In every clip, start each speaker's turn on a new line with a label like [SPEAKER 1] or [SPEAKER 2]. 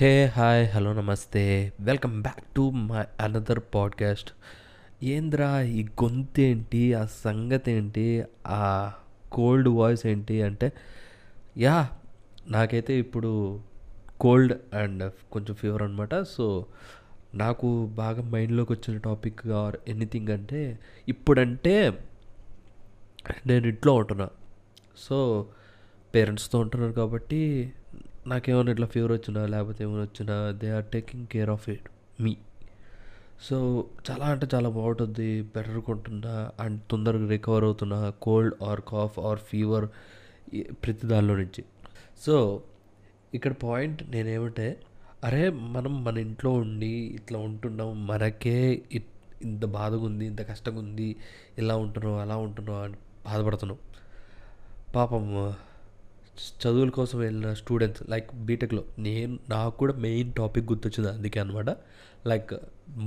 [SPEAKER 1] హే hi hello నమస్తే. Welcome back to my another podcast ఏంద్రా ఈ గొంతు ఏంటి ఆ సంగతి ఏంటి ఆ కోల్డ్ వాయిస్ ఏంటి అంటే యా నాకైతే ఇప్పుడు కోల్డ్ అండ్ కొంచెం ఫీవర్ అనమాట సో నాకు బాగా మైండ్లోకి వచ్చిన టాపిక్ ఆర్ ఎనీథింగ్ అంటే ఇప్పుడంటే నేను ఇంట్లో ఉంటున్నా. సో పేరెంట్స్తో ఉంటున్నారు కాబట్టి నాకేమైనా ఇట్లా ఫీవర్ వచ్చినా లేకపోతే ఏమైనా వచ్చినా they are taking care of it me so చాలా అంటే చాలా బాగుంటుంది. బెటర్ కొంటున్నా అండ్ తొందరగా రికవర్ అవుతున్నా cold or cough or fever ప్రతి దానిలో నుంచి. సో ఇక్కడ పాయింట్ నేనేమంటే అరే మనం మన ఇంట్లో ఉండి ఇట్లా ఉంటున్నాం మనకే ఇ- ఇంత బాధగా ఉంది ఇంత కష్టంగా ఉంది ఇలా ఉంటున్నాం అలా ఉంటున్నాం అని బాధపడుతున్నాం. పాపం చదువుల కోసం వెళ్ళిన స్టూడెంట్స్ లైక్ బీటెక్లో నేను నాకు కూడా మెయిన్ టాపిక్ గుర్తొచ్చింది అందుకే అనమాట like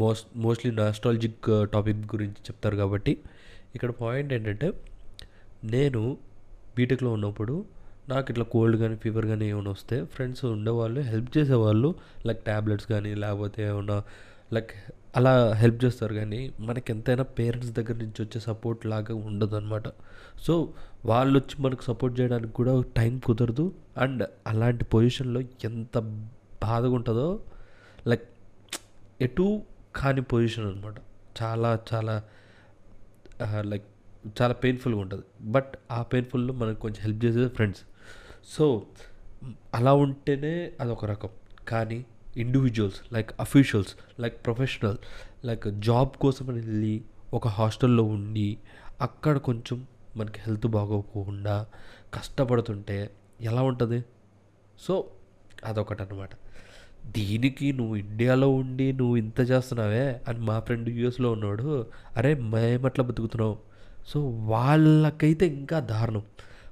[SPEAKER 1] most mostly nostalgic uh, topic గురించి చెప్తారు కాబట్టి. ఇక్కడ పాయింట్ ఏంటంటే నేను బీటెక్లో ఉన్నప్పుడు నాకు ఇట్లా కోల్డ్ కానీ ఫీవర్ కానీ ఏమైనా వస్తే ఫ్రెండ్స్ ఉండేవాళ్ళు హెల్ప్ చేసేవాళ్ళు లైక్ ట్యాబ్లెట్స్ కానీ లేకపోతే ఏమైనా లైక్ అలా హెల్ప్ చేస్తారు కానీ మనకి ఎంతైనా పేరెంట్స్ దగ్గర నుంచి వచ్చే సపోర్ట్ లాగా ఉండదు అనమాట సో వాళ్ళు వచ్చి మనకు సపోర్ట్ చేయడానికి కూడా టైం కుదరదు. అండ్ అలాంటి పొజిషన్లో ఎంత బాధగా ఉంటుందో లైక్ ఎటు కాని పొజిషన్ అనమాట చాలా చాలా లైక్ చాలా పెయిన్ఫుల్గా ఉంటుంది. బట్ ఆ పెయిన్ఫుల్లో మనకు కొంచెం హెల్ప్ చేసేది ఫ్రెండ్స్ సో అలా ఉంటేనే అదొక రకం. కానీ individuals like officials like professional like job కోసం వెళ్ళి ఒక హాస్టల్లో ఉండి అక్కడ కొంచెం మనకి హెల్త్ బాగోకుండా కష్టపడుతుంటే ఎలా ఉంటుంది? సో అదొకటి అనమాట దీనికి నువ్వు ఇండియాలో ఉండి నువ్వు ఇంత చేస్తున్నావే అని మా ఫ్రెండ్ యూఎస్లో ఉన్నాడు అరే మేమట్లా బతుకుతున్నావు సో వాళ్ళకైతే ఇంకా దారుణం.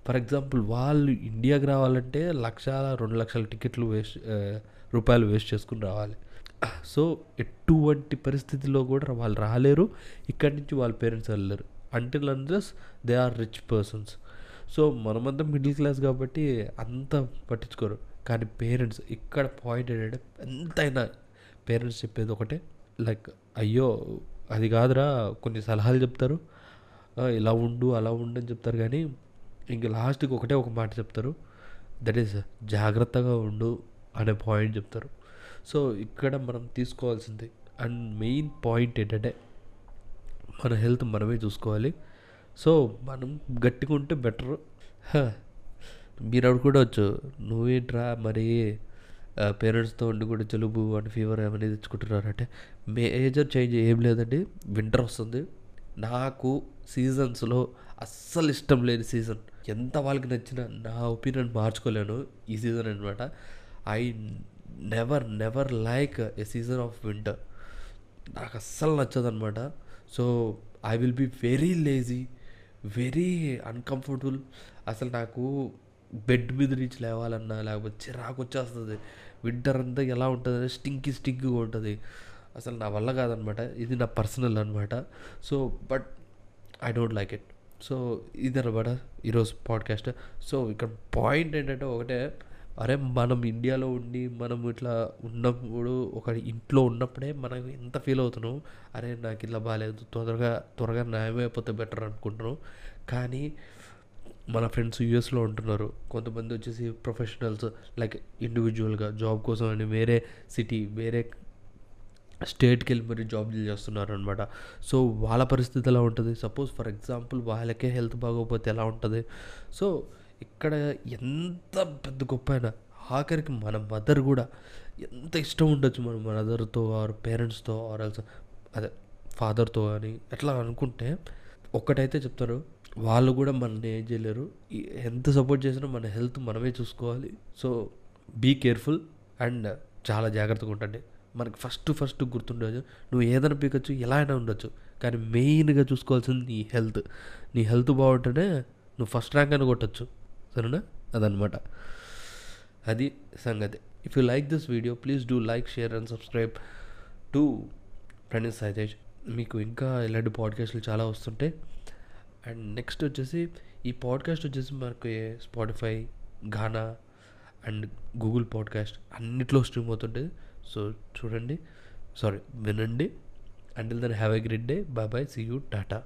[SPEAKER 1] ఫర్ ఎగ్జాంపుల్ వాళ్ళు ఇండియాకి రావాలంటే లక్ష రెండు లక్షల టికెట్లు వేస్ట్ రూపాయలు వేస్ట్ చేసుకుని రావాలి. సో ఎటువంటి పరిస్థితిలో కూడా వాళ్ళు రాలేరు. ఇక్కడి నుంచి వాళ్ళ పేరెంట్స్ వెళ్ళలేరు. Until unless they are rich persons so మనమంతా మిడిల్ క్లాస్ కాబట్టి అంత పట్టించుకోరు. కానీ పేరెంట్స్ ఇక్కడ పాయింట్ ఏంటంటే ఎంతైనా పేరెంట్స్ చెప్పేది ఒకటే. లైక్ అయ్యో అది కాదురా కొన్ని సలహాలు చెప్తారు. ఇలా ఉండు అలా ఉండు అని చెప్తారు. కానీ ఇంక లాస్ట్కి ఒకటే ఒక మాట చెప్తారు. దట్ ఈస్ జాగ్రత్తగా ఉండు అనే పాయింట్ చెప్తారు. సో ఇక్కడ మనం తీసుకోవాల్సింది అండ్ మెయిన్ పాయింట్ ఏంటంటే మన హెల్త్ మనమే చూసుకోవాలి. సో మనం గట్టిగా ఉంటే బెటర్. మీరు అనుకోవచ్చు కూడా వచ్చు నువ్వేంట్రా మరి పేరెంట్స్తో ఉండి కూడా జలుబు అండ్ ఫీవర్ ఏమైనా తెచ్చుకుంటున్నారంటే మేజర్ చేంజ్ ఏం లేదండి. వింటర్ వస్తుంది. నాకు సీజన్స్లో అస్సలు ఇష్టం లేని సీజన్. ఎంత వాళ్ళకి నచ్చినా నా ఒపీనియన్ మార్చుకోలేను ఈ సీజన్ అనమాట I never never like a season of winter. నాకు అస్సలు నచ్చదనమాట so I will be very lazy very uncomfortable. అసలు నాకు బెడ్ మీద నుంచి లేవాలన్నా లేకపోతే చిరాకు వచ్చేస్తుంది. వింటర్ అంతా ఎలా ఉంటుంది? స్టింకి స్టింకిగా ఉంటుంది. అసలు నా వల్ల కాదనమాట. ఇది నా పర్సనల్ అనమాట. So but I don't like it. So ఇదనమాట ఈరోజు పాడ్కాస్ట్. సో ఇక్కడ పాయింట్ ఏంటంటే ఒకటే అరే మనం ఇండియాలో ఉండి మనం ఇట్లా ఉన్నప్పుడు ఒక ఇంట్లో ఉన్నప్పుడే మనం ఎంత ఫీల్ అవుతున్నాం. అరే నాకు ఇలా బాగాలేదు తొందరగా త్వరగా న్యాయమైపోతే బెటర్ అనుకుంటున్నాం. కానీ మన ఫ్రెండ్స్ యూఎస్లో ఉంటున్నారు. కొంతమంది వచ్చేసి ప్రొఫెషనల్స్ లైక్ ఇండివిజువల్గా జాబ్ కోసం అని వేరే సిటీ వేరే స్టేట్కి వెళ్ళి మరి జాబ్లు చేస్తున్నారు అనమాట సో వాళ్ళ పరిస్థితి ఎలా ఉంటుంది? సపోజ్ ఫర్ ఎగ్జాంపుల్ వాళ్ళకే హెల్త్ బాగోకపోతే ఎలా ఉంటుంది? సో ఇక్కడ ఎంత పెద్ద గొప్ప అయినా ఆఖరికి మన మదర్ కూడా ఎంత ఇష్టం ఉండొచ్చు మన మదర్తో ఆర్ పేరెంట్స్తో ఆర్ ఆల్సో అదే ఫాదర్తో అని ఎట్లా అనుకుంటే ఒక్కటైతే చెప్తారు వాళ్ళు కూడా మనల్ని ఏం చేయలేరు. ఎంత సపోర్ట్ చేసినా మన హెల్త్ మనమే చూసుకోవాలి. సో బీ కేర్ఫుల్ అండ్ చాలా జాగ్రత్తగా ఉండండి. మనకి ఫస్ట్ ఫస్ట్ గుర్తుండదు నువ్వు ఏదైనా పీకొచ్చు ఎలా అయినా ఉండొచ్చు. కానీ మెయిన్గా చూసుకోవాల్సింది నీ హెల్త్ నీ హెల్త్ బాగుంటేనే నువ్వు ఫస్ట్ ర్యాంక్ అని కొట్టచ్చు. సరేనా? అదనమాట అది సంగతి. If you like this video please do like share and subscribe to friends Saitej మీకు ఇంకా ఇలాంటి పాడ్కాస్ట్లు చాలా వస్తుంటాయి అండ్ నెక్స్ట్ వచ్చేసి ఈ పాడ్కాస్ట్ వచ్చేసి మనకి Spotify Gaana and Google podcast అన్నిట్లో స్ట్రీమ్ అవుతుంటుంది. సో చూడండి. సారీ వినండి. Until then have a great day. Bye bye. See you. Tata.